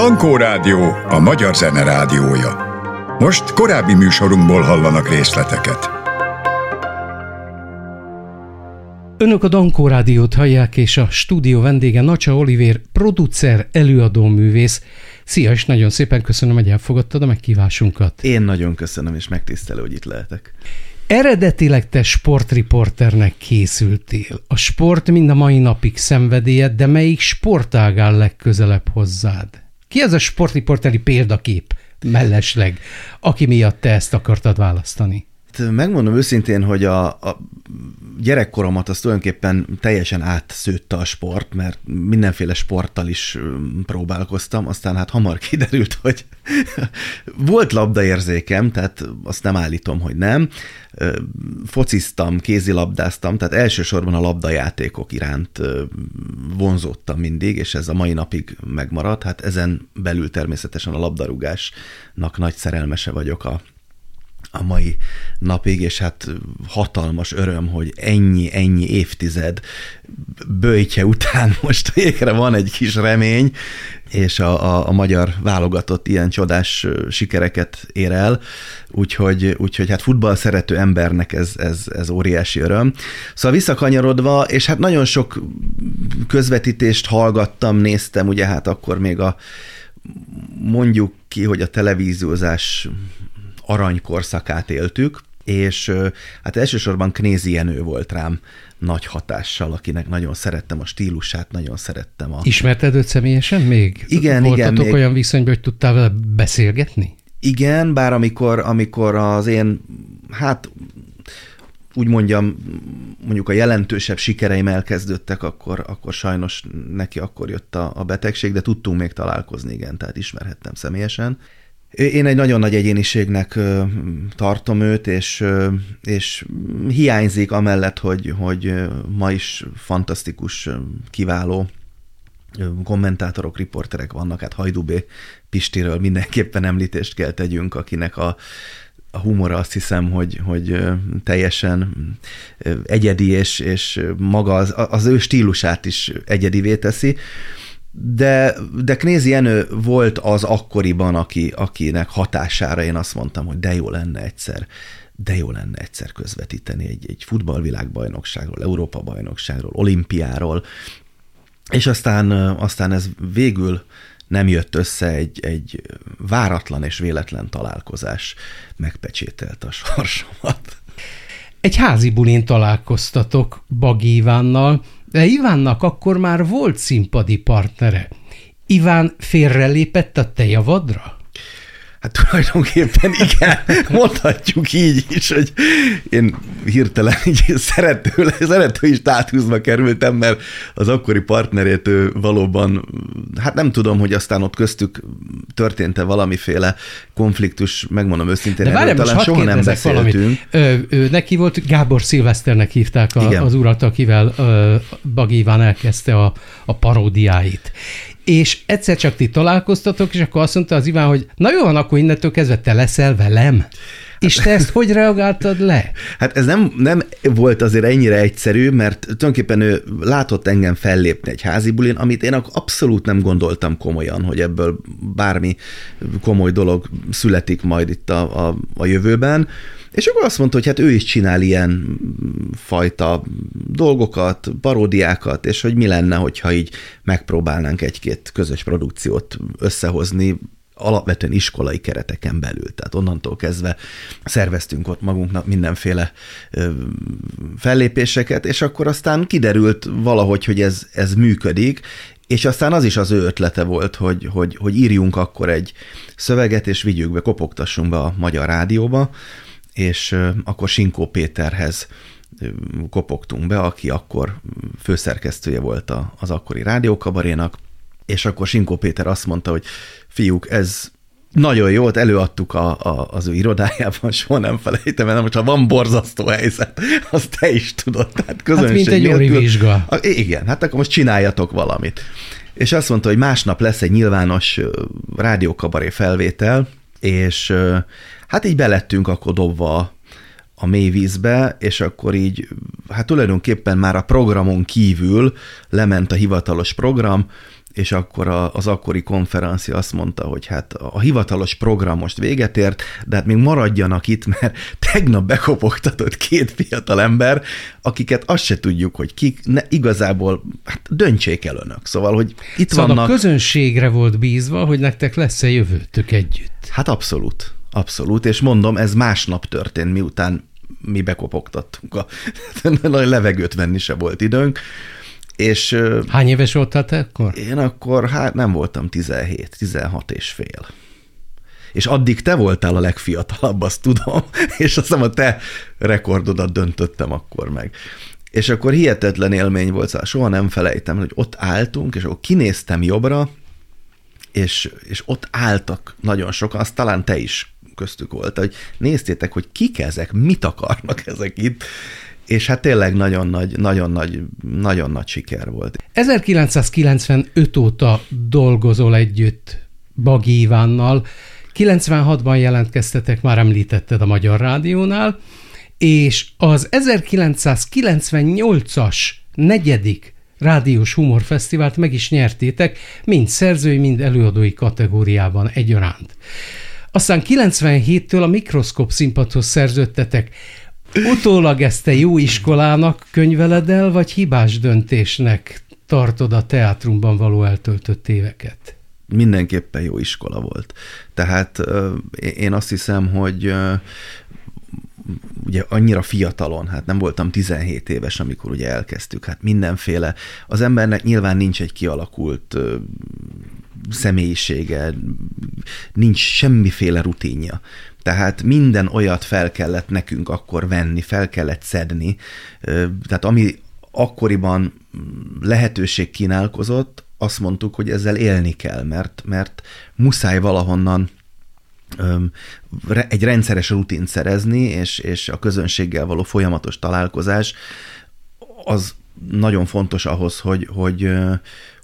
Dankó Rádió, a magyar zene rádiója. Most korábbi műsorunkból hallanak részleteket. Önök a Dankó Rádiót hallják, és a stúdió vendége Nacsa Olivér, producer, előadó művész. Szia, és nagyon szépen köszönöm, hogy elfogadtad a megkívásunkat. Én nagyon köszönöm, és megtisztelő, hogy itt lehetek. Eredetileg te sportriporternek készültél. A sport mind a mai napig szenvedélyed, de melyik sportág áll legközelebb hozzád? Ki az a sportriporteri példakép mellesleg, aki miatt te ezt akartad választani? Hát, megmondom őszintén, hogy a, a gyerekkoromat az tulajdonképpen teljesen átszőtte a sport, mert mindenféle sporttal is próbálkoztam, aztán hát hamar kiderült, hogy volt labdaérzékem, tehát azt nem állítom, hogy nem. Fociztam, kézilabdáztam, tehát elsősorban a labdajátékok iránt vonzódtam mindig, és ez a mai napig megmaradt. Hát ezen belül természetesen a labdarúgásnak nagy szerelmese vagyok a a mai napig, és hát hatalmas öröm, hogy ennyi, ennyi évtized bőjtje után most végre van egy kis remény, és a, a, a magyar válogatott ilyen csodás sikereket ér el, úgyhogy, úgyhogy hát futball szerető embernek ez, ez, ez óriási öröm. Szóval visszakanyarodva, és hát nagyon sok közvetítést hallgattam, néztem, ugye hát akkor még a mondjuk ki, hogy a televíziózás aranykorszakát éltük, és hát elsősorban Knézi Jenő volt rám nagy hatással, akinek nagyon szerettem a stílusát, nagyon szerettem a... Ismerted őt személyesen még? Igen, Voltatok igen. Még... olyan viszonyban, hogy tudtál vele beszélgetni? Igen, bár amikor, amikor az én, hát úgy mondjam, mondjuk a jelentősebb sikereim elkezdődtek, akkor, akkor sajnos neki akkor jött a, a betegség, de tudtunk még találkozni, igen, tehát ismerhettem személyesen. Én egy nagyon nagy egyéniségnek tartom őt, és, és hiányzik amellett, hogy, hogy ma is fantasztikus, kiváló kommentátorok, riporterek vannak, hát Hajdubé Pistiről mindenképpen említést kell tegyünk, akinek a, a humora azt hiszem, hogy, hogy teljesen egyedi, és, és maga az, az ő stílusát is egyedivé teszi de, de Knézi Jenő volt az akkoriban, aki, akinek hatására én azt mondtam, hogy de jó lenne egyszer, de jó lenne egyszer közvetíteni egy, egy futballvilágbajnokságról, Európa-bajnokságról, olimpiáról, és aztán, aztán ez végül nem jött össze egy, egy váratlan és véletlen találkozás megpecsételt a sorsomat. Egy házi bulin találkoztatok Bagi Ivánnal, de Ivánnak akkor már volt színpadi partnere. Iván félrelépett a te javadra? Hát tulajdonképpen igen, mondhatjuk így is, hogy én hirtelen így szerető, szeretői státuszba kerültem, mert az akkori partnerét valóban, hát nem tudom, hogy aztán ott köztük történt-e valamiféle konfliktus, megmondom őszintén, De erről talán soha nem beszéltünk. Ö, ö, neki volt, Gábor Szilveszternek hívták a, az urat, akivel ö, Bagi Iván elkezdte a, a paródiáit és egyszer csak ti találkoztatok, és akkor azt mondta az Iván, hogy na jó van, akkor innentől kezdve te leszel velem. És te ezt hogy reagáltad le? Hát ez nem, nem volt azért ennyire egyszerű, mert tulajdonképpen ő látott engem fellépni egy házi bulin, amit én abszolút nem gondoltam komolyan, hogy ebből bármi komoly dolog születik majd itt a, a, a jövőben. És akkor azt mondta, hogy hát ő is csinál ilyen fajta dolgokat, paródiákat, és hogy mi lenne, hogyha így megpróbálnánk egy-két közös produkciót összehozni, alapvetően iskolai kereteken belül. Tehát onnantól kezdve szerveztünk ott magunknak mindenféle fellépéseket, és akkor aztán kiderült valahogy, hogy ez, ez működik, és aztán az is az ő ötlete volt, hogy, hogy, hogy írjunk akkor egy szöveget, és vigyük be, kopogtassunk be a Magyar Rádióba, és akkor Sinkó Péterhez kopogtunk be, aki akkor főszerkesztője volt az akkori rádiókabarénak, és akkor Sinkó Péter azt mondta, hogy fiúk, ez nagyon jó, előadtuk a, a, az ő irodájában, soha nem felejtem el, most ha van borzasztó helyzet, azt te is tudod. Tehát hát mint egy nélkül, vizsga. Igen, hát akkor most csináljatok valamit. És azt mondta, hogy másnap lesz egy nyilvános rádiókabaré felvétel, és hát így belettünk akkor dobva a mélyvízbe, és akkor így, hát tulajdonképpen már a programon kívül lement a hivatalos program, és akkor a, az akkori konferencia azt mondta, hogy hát a hivatalos program most véget ért, de hát még maradjanak itt, mert tegnap bekopogtatott két fiatal ember, akiket azt se tudjuk, hogy kik, ne, igazából hát döntsék el önök. Szóval, hogy itt szóval vannak... a közönségre volt bízva, hogy nektek lesz-e jövőtök együtt. Hát abszolút. Abszolút, és mondom, ez másnap történt, miután mi bekopogtattunk. A, levegőt venni se volt időnk. És, Hány éves voltál te akkor? Én akkor hát nem voltam 17, 16 és fél. És addig te voltál a legfiatalabb, azt tudom, és azt hiszem a te rekordodat döntöttem akkor meg. És akkor hihetetlen élmény volt, szóval soha nem felejtem, hogy ott álltunk, és akkor kinéztem jobbra, és, és ott álltak nagyon sokan, azt talán te is köztük volt, hogy néztétek, hogy kik ezek, mit akarnak ezek itt, és hát tényleg nagyon nagy, nagyon nagy, nagyon nagy siker volt. 1995 óta dolgozol együtt Bagi Ivánnal, 96-ban jelentkeztetek, már említetted a Magyar Rádiónál, és az 1998-as negyedik rádiós humorfesztivált meg is nyertétek, mind szerzői, mind előadói kategóriában egyaránt. Aztán 97-től a mikroszkop színpadhoz szerződtetek. Utólag ezt te jó iskolának könyveled el, vagy hibás döntésnek tartod a teátrumban való eltöltött éveket? Mindenképpen jó iskola volt. Tehát én azt hiszem, hogy ugye annyira fiatalon, hát nem voltam 17 éves, amikor ugye elkezdtük, hát mindenféle, az embernek nyilván nincs egy kialakult személyisége, nincs semmiféle rutinja. Tehát minden olyat fel kellett nekünk akkor venni, fel kellett szedni. Tehát ami akkoriban lehetőség kínálkozott, azt mondtuk, hogy ezzel élni kell, mert, mert muszáj valahonnan egy rendszeres rutint szerezni, és, és a közönséggel való folyamatos találkozás az nagyon fontos ahhoz, hogy, hogy,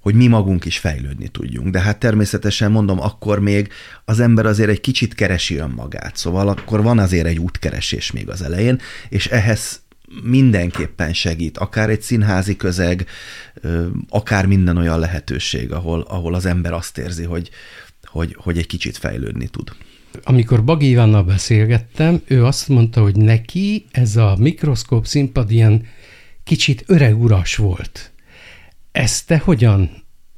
hogy mi magunk is fejlődni tudjunk. De hát természetesen mondom, akkor még az ember azért egy kicsit keresi önmagát, szóval akkor van azért egy útkeresés még az elején, és ehhez mindenképpen segít, akár egy színházi közeg, akár minden olyan lehetőség, ahol, ahol az ember azt érzi, hogy, hogy, hogy egy kicsit fejlődni tud. Amikor Bagi Ivannal beszélgettem, ő azt mondta, hogy neki ez a mikroszkóp színpad ilyen kicsit öreg uras volt. Ezt te hogyan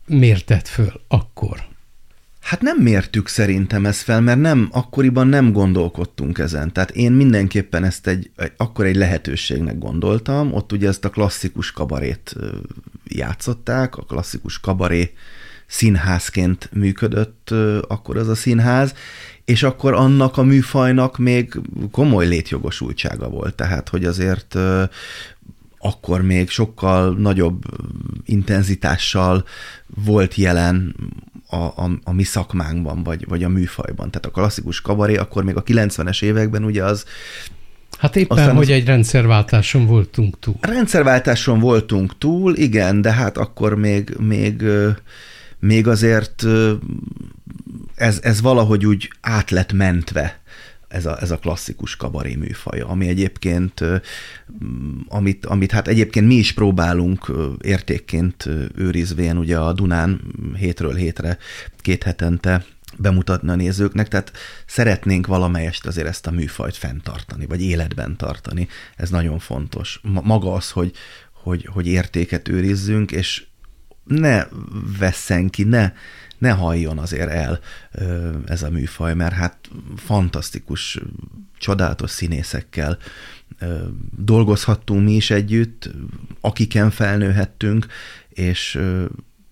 mérted föl akkor? Hát nem mértük szerintem ezt fel, mert nem, akkoriban nem gondolkodtunk ezen. Tehát én mindenképpen ezt egy, egy akkor egy lehetőségnek gondoltam. Ott ugye ezt a klasszikus kabarét játszották, a klasszikus kabaré színházként működött akkor az a színház, és akkor annak a műfajnak még komoly létjogosultsága volt. Tehát, hogy azért akkor még sokkal nagyobb intenzitással volt jelen a, a, a mi szakmánkban, vagy, vagy a műfajban. Tehát a klasszikus kabaré, akkor még a 90-es években ugye az Hát éppen, Aztán hogy az... egy rendszerváltáson voltunk túl. Rendszerváltáson voltunk túl, igen, de hát akkor még, még, még azért ez, ez valahogy úgy át lett mentve ez a, ez a klasszikus kabaré műfaja, ami egyébként, amit, amit hát egyébként mi is próbálunk értékként őrizvén ugye a Dunán hétről hétre, két hetente bemutatni a nézőknek, tehát szeretnénk valamelyest azért ezt a műfajt fenntartani, vagy életben tartani. Ez nagyon fontos. Maga az, hogy, hogy, hogy értéket őrizzünk, és ne vesszen ki, ne, ne halljon azért el ez a műfaj, mert hát fantasztikus, csodálatos színészekkel dolgozhattunk mi is együtt, akiken felnőhettünk, és,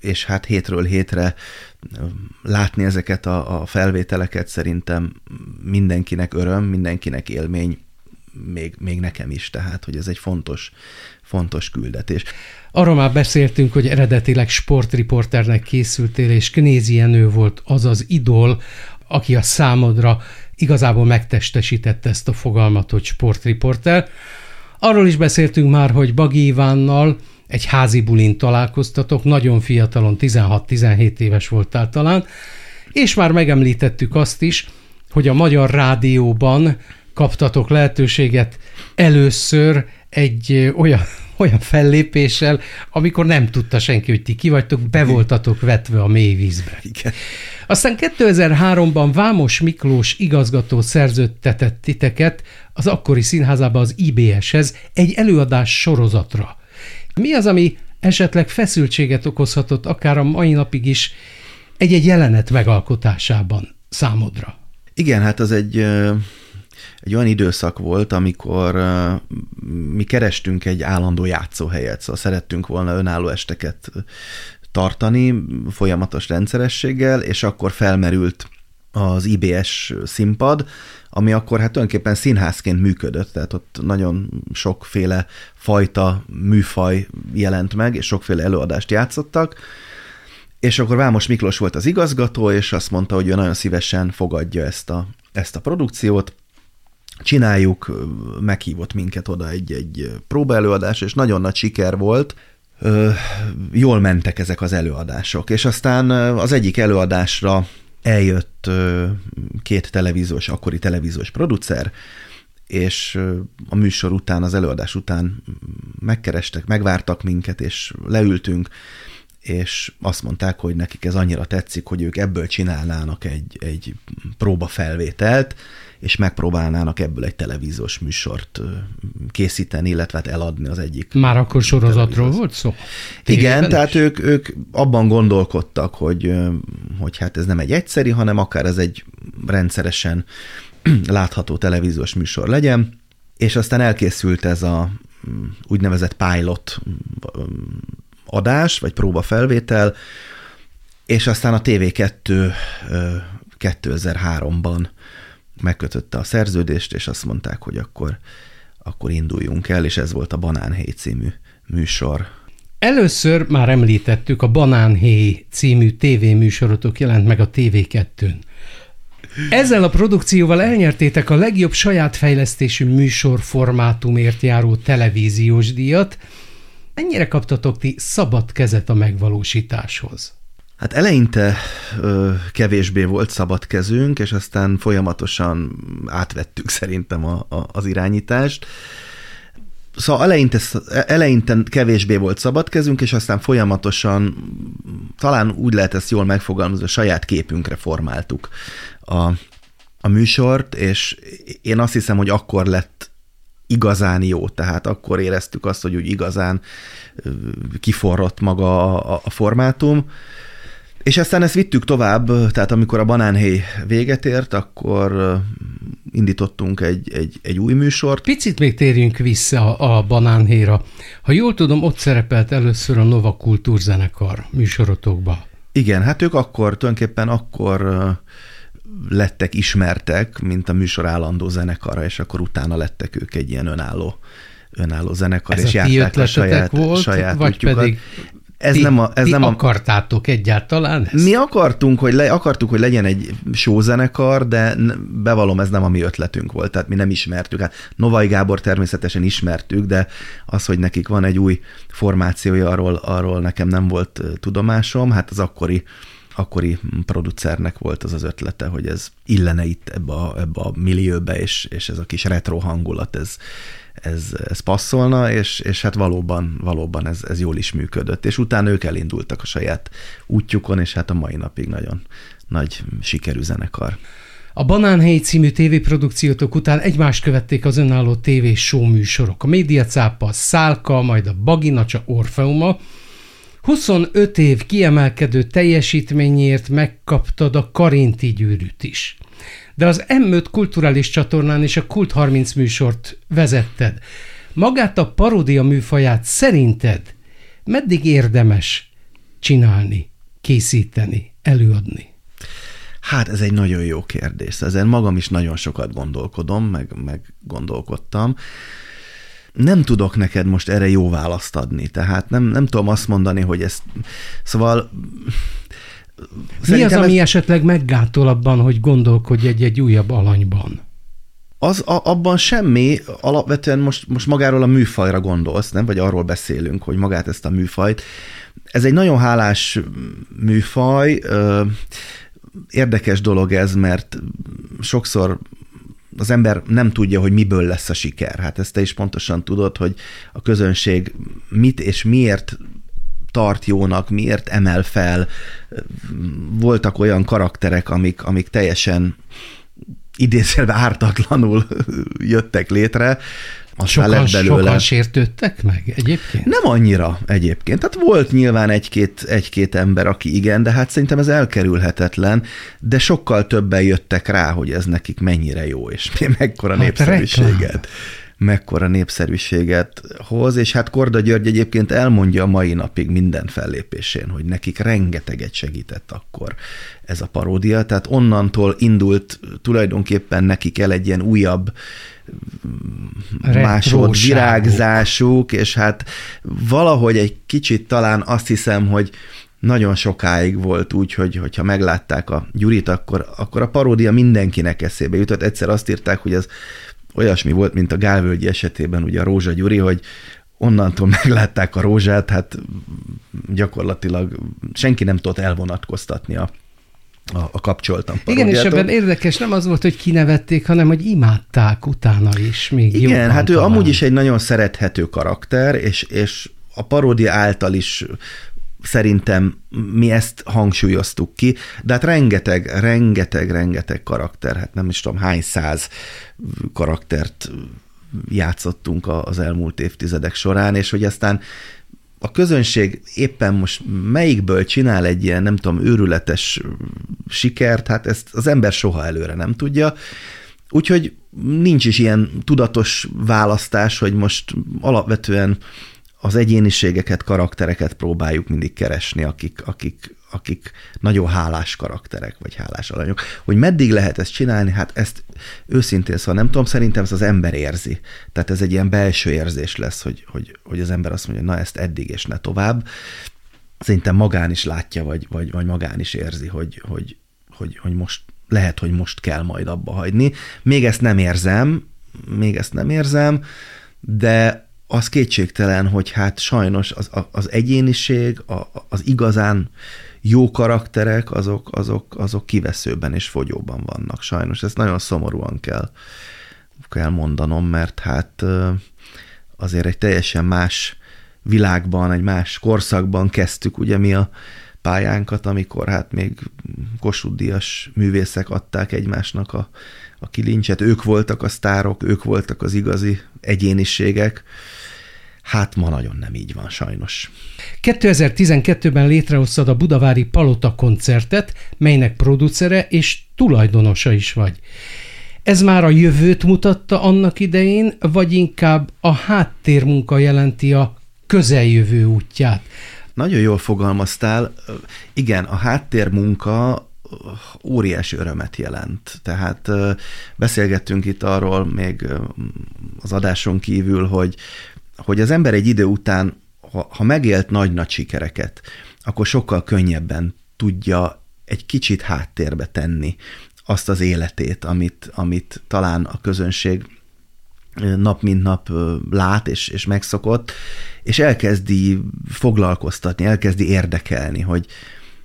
és hát hétről hétre látni ezeket a, a felvételeket szerintem mindenkinek öröm, mindenkinek élmény, még, még nekem is, tehát hogy ez egy fontos, fontos küldetés. Arról már beszéltünk, hogy eredetileg sportriporternek készültél, és Knézi Jenő volt az az idol, aki a számodra igazából megtestesítette ezt a fogalmat, hogy sportriporter. Arról is beszéltünk már, hogy Bagi Ivánnal egy házi bulin találkoztatok, nagyon fiatalon, 16-17 éves voltál talán, és már megemlítettük azt is, hogy a Magyar Rádióban kaptatok lehetőséget először egy olyan olyan fellépéssel, amikor nem tudta senki, hogy ti ki vagytok, be voltatok vetve a mély vízbe. Igen. Aztán 2003-ban Vámos Miklós igazgató szerződtetett titeket az akkori színházába az IBS-hez egy előadás sorozatra. Mi az, ami esetleg feszültséget okozhatott akár a mai napig is egy-egy jelenet megalkotásában számodra? Igen, hát az egy, egy olyan időszak volt, amikor mi kerestünk egy állandó játszóhelyet, szóval szerettünk volna önálló esteket tartani folyamatos rendszerességgel, és akkor felmerült az IBS színpad, ami akkor hát tulajdonképpen színházként működött, tehát ott nagyon sokféle fajta műfaj jelent meg, és sokféle előadást játszottak, és akkor Vámos Miklós volt az igazgató, és azt mondta, hogy ő nagyon szívesen fogadja ezt a, ezt a produkciót, csináljuk, meghívott minket oda egy, egy próbaelőadás, és nagyon nagy siker volt, jól mentek ezek az előadások. És aztán az egyik előadásra eljött két televíziós, akkori televíziós producer, és a műsor után, az előadás után megkerestek, megvártak minket, és leültünk, és azt mondták, hogy nekik ez annyira tetszik, hogy ők ebből csinálnának egy, egy próbafelvételt, és megpróbálnának ebből egy televíziós műsort készíteni, illetve hát eladni az egyik. Már akkor sorozatról volt szó? Igen, is? tehát ők, ők abban gondolkodtak, hogy, hogy hát ez nem egy egyszeri, hanem akár ez egy rendszeresen látható televíziós műsor legyen, és aztán elkészült ez a mm, úgynevezett pilot mm, adás, vagy próbafelvétel, és aztán a TV2 2003-ban megkötötte a szerződést, és azt mondták, hogy akkor, akkor induljunk el, és ez volt a Banánhéj című műsor. Először már említettük, a Banánhéj című tévéműsorotok jelent meg a TV2-n. Ezzel a produkcióval elnyertétek a legjobb saját fejlesztésű műsor formátumért járó televíziós díjat. Mennyire kaptatok ti szabad kezet a megvalósításhoz? Hát eleinte ö, kevésbé volt szabad kezünk, és aztán folyamatosan átvettük szerintem a, a, az irányítást. Szóval eleinte, eleinte kevésbé volt szabad kezünk, és aztán folyamatosan, talán úgy lehet ezt jól megfogalmazni, a saját képünkre formáltuk a, a műsort, és én azt hiszem, hogy akkor lett igazán jó, tehát akkor éreztük azt, hogy úgy igazán kiforrott maga a, a formátum. És aztán ezt vittük tovább, tehát amikor a banánhéj véget ért, akkor indítottunk egy, egy, egy új műsort. Picit még térjünk vissza a banánhéjra. Ha jól tudom, ott szerepelt először a Nova Kultúrzenekar műsorotokba. Igen, hát ők akkor, tulajdonképpen akkor lettek ismertek, mint a műsor állandó zenekara, és akkor utána lettek ők egy ilyen önálló önálló zenekar, Ez és járták a saját, volt, saját vagy útjukat. pedig ez ti, nem a, ez ti nem akartátok egyáltalán ezt? Mi akartunk, hogy le, akartuk, hogy legyen egy showzenekar, de bevallom, ez nem a mi ötletünk volt, tehát mi nem ismertük. Hát Novai Gábor természetesen ismertük, de az, hogy nekik van egy új formációja, arról, arról nekem nem volt tudomásom. Hát az akkori akkori producernek volt az az ötlete, hogy ez illene itt ebbe a, ebbe a millióbe, és, és ez a kis retro hangulat, ez, ez, ez passzolna, és, és hát valóban, valóban ez, ez jól is működött. És utána ők elindultak a saját útjukon, és hát a mai napig nagyon nagy sikerű zenekar. A Banánhely című tévéprodukciótok után egymást követték az önálló tévés show műsorok. A Médiacápa, a Szálka, majd a Baginacsa Orfeuma. 25 év kiemelkedő teljesítményért megkaptad a Karinti gyűrűt is de az M5 kulturális csatornán és a Kult 30 műsort vezetted. Magát a paródia műfaját szerinted meddig érdemes csinálni, készíteni, előadni? Hát ez egy nagyon jó kérdés. Ezen magam is nagyon sokat gondolkodom, meg, meg gondolkodtam. Nem tudok neked most erre jó választ adni, tehát nem, nem tudom azt mondani, hogy ezt... Szóval mi az, ami ez... esetleg meggátol abban, hogy gondolkodj egy-egy újabb alanyban? Az a, abban semmi, alapvetően most, most magáról a műfajra gondolsz, nem? Vagy arról beszélünk, hogy magát ezt a műfajt. Ez egy nagyon hálás műfaj, érdekes dolog ez, mert sokszor az ember nem tudja, hogy miből lesz a siker. Hát ezt te is pontosan tudod, hogy a közönség mit és miért tart jónak, miért emel fel. Voltak olyan karakterek, amik, amik teljesen idézélve ártatlanul jöttek létre, aztán sokan, lett belőle. Sokan sértődtek meg egyébként? Nem annyira egyébként. Tehát volt nyilván egy-két, egy-két ember, aki igen, de hát szerintem ez elkerülhetetlen, de sokkal többen jöttek rá, hogy ez nekik mennyire jó, és mekkora hát népszerűséget. Reklám mekkora népszerűséget hoz, és hát Korda György egyébként elmondja a mai napig minden fellépésén, hogy nekik rengeteget segített akkor ez a paródia, tehát onnantól indult tulajdonképpen nekik el egy ilyen újabb másod virágzásuk, és hát valahogy egy kicsit talán azt hiszem, hogy nagyon sokáig volt úgy, hogy hogyha meglátták a Gyurit, akkor, akkor a paródia mindenkinek eszébe jutott. Egyszer azt írták, hogy az olyasmi volt, mint a Gálvölgyi esetében, ugye a Rózsa Gyuri, hogy onnantól meglátták a rózsát, hát gyakorlatilag senki nem tudott elvonatkoztatni a, a, a kapcsoltam Igen, és ebben érdekes nem az volt, hogy kinevették, hanem hogy imádták utána is. Még Igen, hát ő talán. amúgy is egy nagyon szerethető karakter, és, és a paródia által is szerintem mi ezt hangsúlyoztuk ki, de hát rengeteg, rengeteg, rengeteg karakter, hát nem is tudom hány száz karaktert játszottunk az elmúlt évtizedek során, és hogy aztán a közönség éppen most melyikből csinál egy ilyen, nem tudom, őrületes sikert, hát ezt az ember soha előre nem tudja. Úgyhogy nincs is ilyen tudatos választás, hogy most alapvetően az egyéniségeket, karaktereket próbáljuk mindig keresni, akik, akik, akik nagyon hálás karakterek, vagy hálás alanyok. Hogy meddig lehet ezt csinálni, hát ezt őszintén szóval nem tudom, szerintem ez az ember érzi. Tehát ez egy ilyen belső érzés lesz, hogy, hogy, hogy az ember azt mondja, na ezt eddig és ne tovább. Szerintem magán is látja, vagy, vagy, vagy magán is érzi, hogy, hogy, hogy, hogy most lehet, hogy most kell majd abba hagyni. Még ezt nem érzem, még ezt nem érzem, de az kétségtelen, hogy hát sajnos az, az egyéniség, az igazán jó karakterek, azok, azok, azok kiveszőben és fogyóban vannak sajnos. Ezt nagyon szomorúan kell, kell mondanom, mert hát azért egy teljesen más világban, egy más korszakban kezdtük ugye mi a pályánkat, amikor hát még Kossuth művészek adták egymásnak a, a kilincset, ők voltak a sztárok, ők voltak az igazi egyéniségek, Hát ma nagyon nem így van, sajnos. 2012-ben létrehoztad a Budavári Palota koncertet, melynek producere és tulajdonosa is vagy. Ez már a jövőt mutatta annak idején, vagy inkább a háttérmunka jelenti a közeljövő útját? Nagyon jól fogalmaztál. Igen, a háttérmunka óriási örömet jelent. Tehát beszélgettünk itt arról még az adáson kívül, hogy hogy az ember egy idő után, ha, ha megélt nagy-nagy sikereket, akkor sokkal könnyebben tudja egy kicsit háttérbe tenni azt az életét, amit, amit talán a közönség nap mint nap lát és, és megszokott, és elkezdi foglalkoztatni, elkezdi érdekelni, hogy,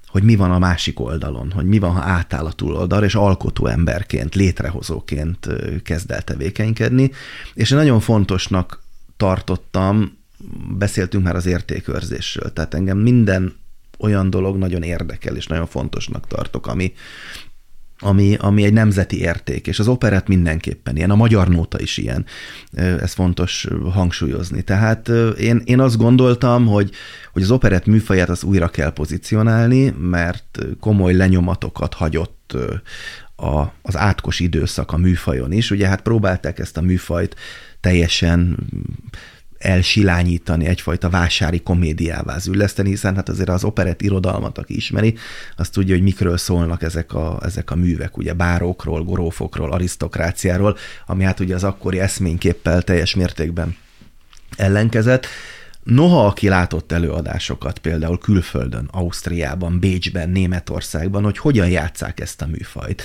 hogy mi van a másik oldalon, hogy mi van, ha átáll a túloldalra, és alkotó emberként, létrehozóként kezd el tevékenykedni. És én nagyon fontosnak tartottam, beszéltünk már az értékőrzésről, tehát engem minden olyan dolog nagyon érdekel, és nagyon fontosnak tartok, ami, ami, ami egy nemzeti érték, és az operett mindenképpen ilyen, a magyar nóta is ilyen, ez fontos hangsúlyozni. Tehát én, én azt gondoltam, hogy, hogy az operett műfaját az újra kell pozícionálni, mert komoly lenyomatokat hagyott a, az átkos időszak a műfajon is. Ugye hát próbálták ezt a műfajt teljesen elsilányítani, egyfajta vásári komédiává zülleszteni, hiszen hát azért az operett irodalmat, aki ismeri, azt tudja, hogy mikről szólnak ezek a, ezek a művek, ugye bárókról, gorófokról, arisztokráciáról, ami hát ugye az akkori eszményképpel teljes mértékben ellenkezett. Noha aki látott előadásokat például külföldön, Ausztriában, Bécsben, Németországban, hogy hogyan játszák ezt a műfajt,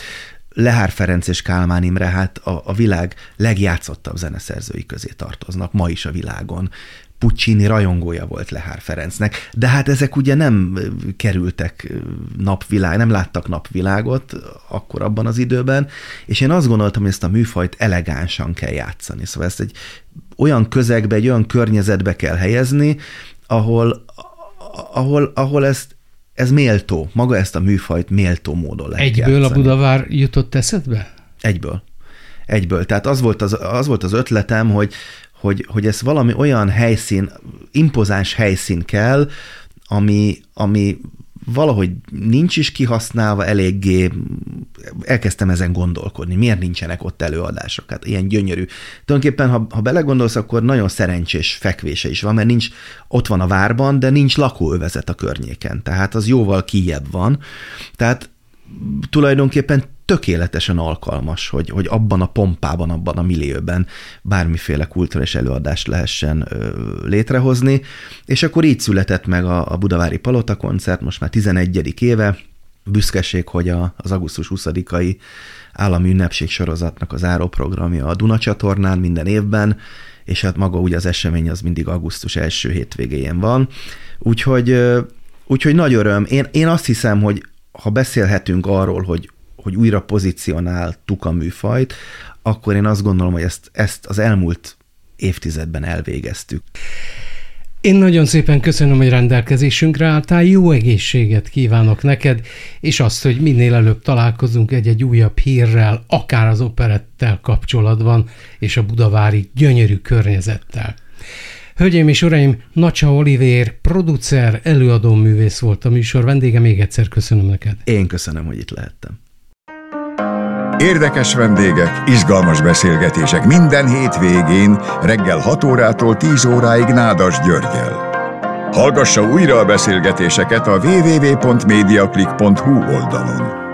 Lehár Ferenc és Kálmán Imre hát a, a világ legjátszottabb zeneszerzői közé tartoznak ma is a világon. Puccini rajongója volt Lehár Ferencnek, de hát ezek ugye nem kerültek napvilág, nem láttak napvilágot akkor abban az időben, és én azt gondoltam, hogy ezt a műfajt elegánsan kell játszani. Szóval ezt egy olyan közegbe, egy olyan környezetbe kell helyezni, ahol, ahol, ahol ezt, ez méltó, maga ezt a műfajt méltó módon lehet Egyből játszani. a Budavár jutott eszedbe? Egyből. Egyből. Tehát az volt az, az, volt az ötletem, hogy, hogy, hogy ez valami olyan helyszín, impozáns helyszín kell, ami, ami valahogy nincs is kihasználva eléggé, elkezdtem ezen gondolkodni, miért nincsenek ott előadások, hát ilyen gyönyörű. Tulajdonképpen, ha, ha belegondolsz, akkor nagyon szerencsés fekvése is van, mert nincs, ott van a várban, de nincs lakóövezet a környéken, tehát az jóval kijebb van. Tehát tulajdonképpen tökéletesen alkalmas, hogy, hogy abban a pompában, abban a millióben bármiféle kulturális előadást lehessen ö, létrehozni, és akkor így született meg a, a Budavári Palota koncert, most már 11. éve, büszkeség, hogy a, az augusztus 20-ai állami ünnepség sorozatnak az áróprogramja a Duna csatornán minden évben, és hát maga ugye az esemény az mindig augusztus első hétvégéjén van. Úgyhogy, úgyhogy nagy öröm. Én, én azt hiszem, hogy ha beszélhetünk arról, hogy hogy újra pozícionáltuk a műfajt, akkor én azt gondolom, hogy ezt, ezt az elmúlt évtizedben elvégeztük. Én nagyon szépen köszönöm, hogy rendelkezésünkre álltál, jó egészséget kívánok neked, és azt, hogy minél előbb találkozunk egy-egy újabb hírrel, akár az operettel kapcsolatban, és a budavári gyönyörű környezettel. Hölgyeim és uraim, Nacsa Olivér, producer, előadó művész volt a műsor vendége, még egyszer köszönöm neked. Én köszönöm, hogy itt lehettem. Érdekes vendégek, izgalmas beszélgetések minden hétvégén reggel 6 órától 10 óráig Nádas Györgyel. Hallgassa újra a beszélgetéseket a www.mediaclick.hu oldalon.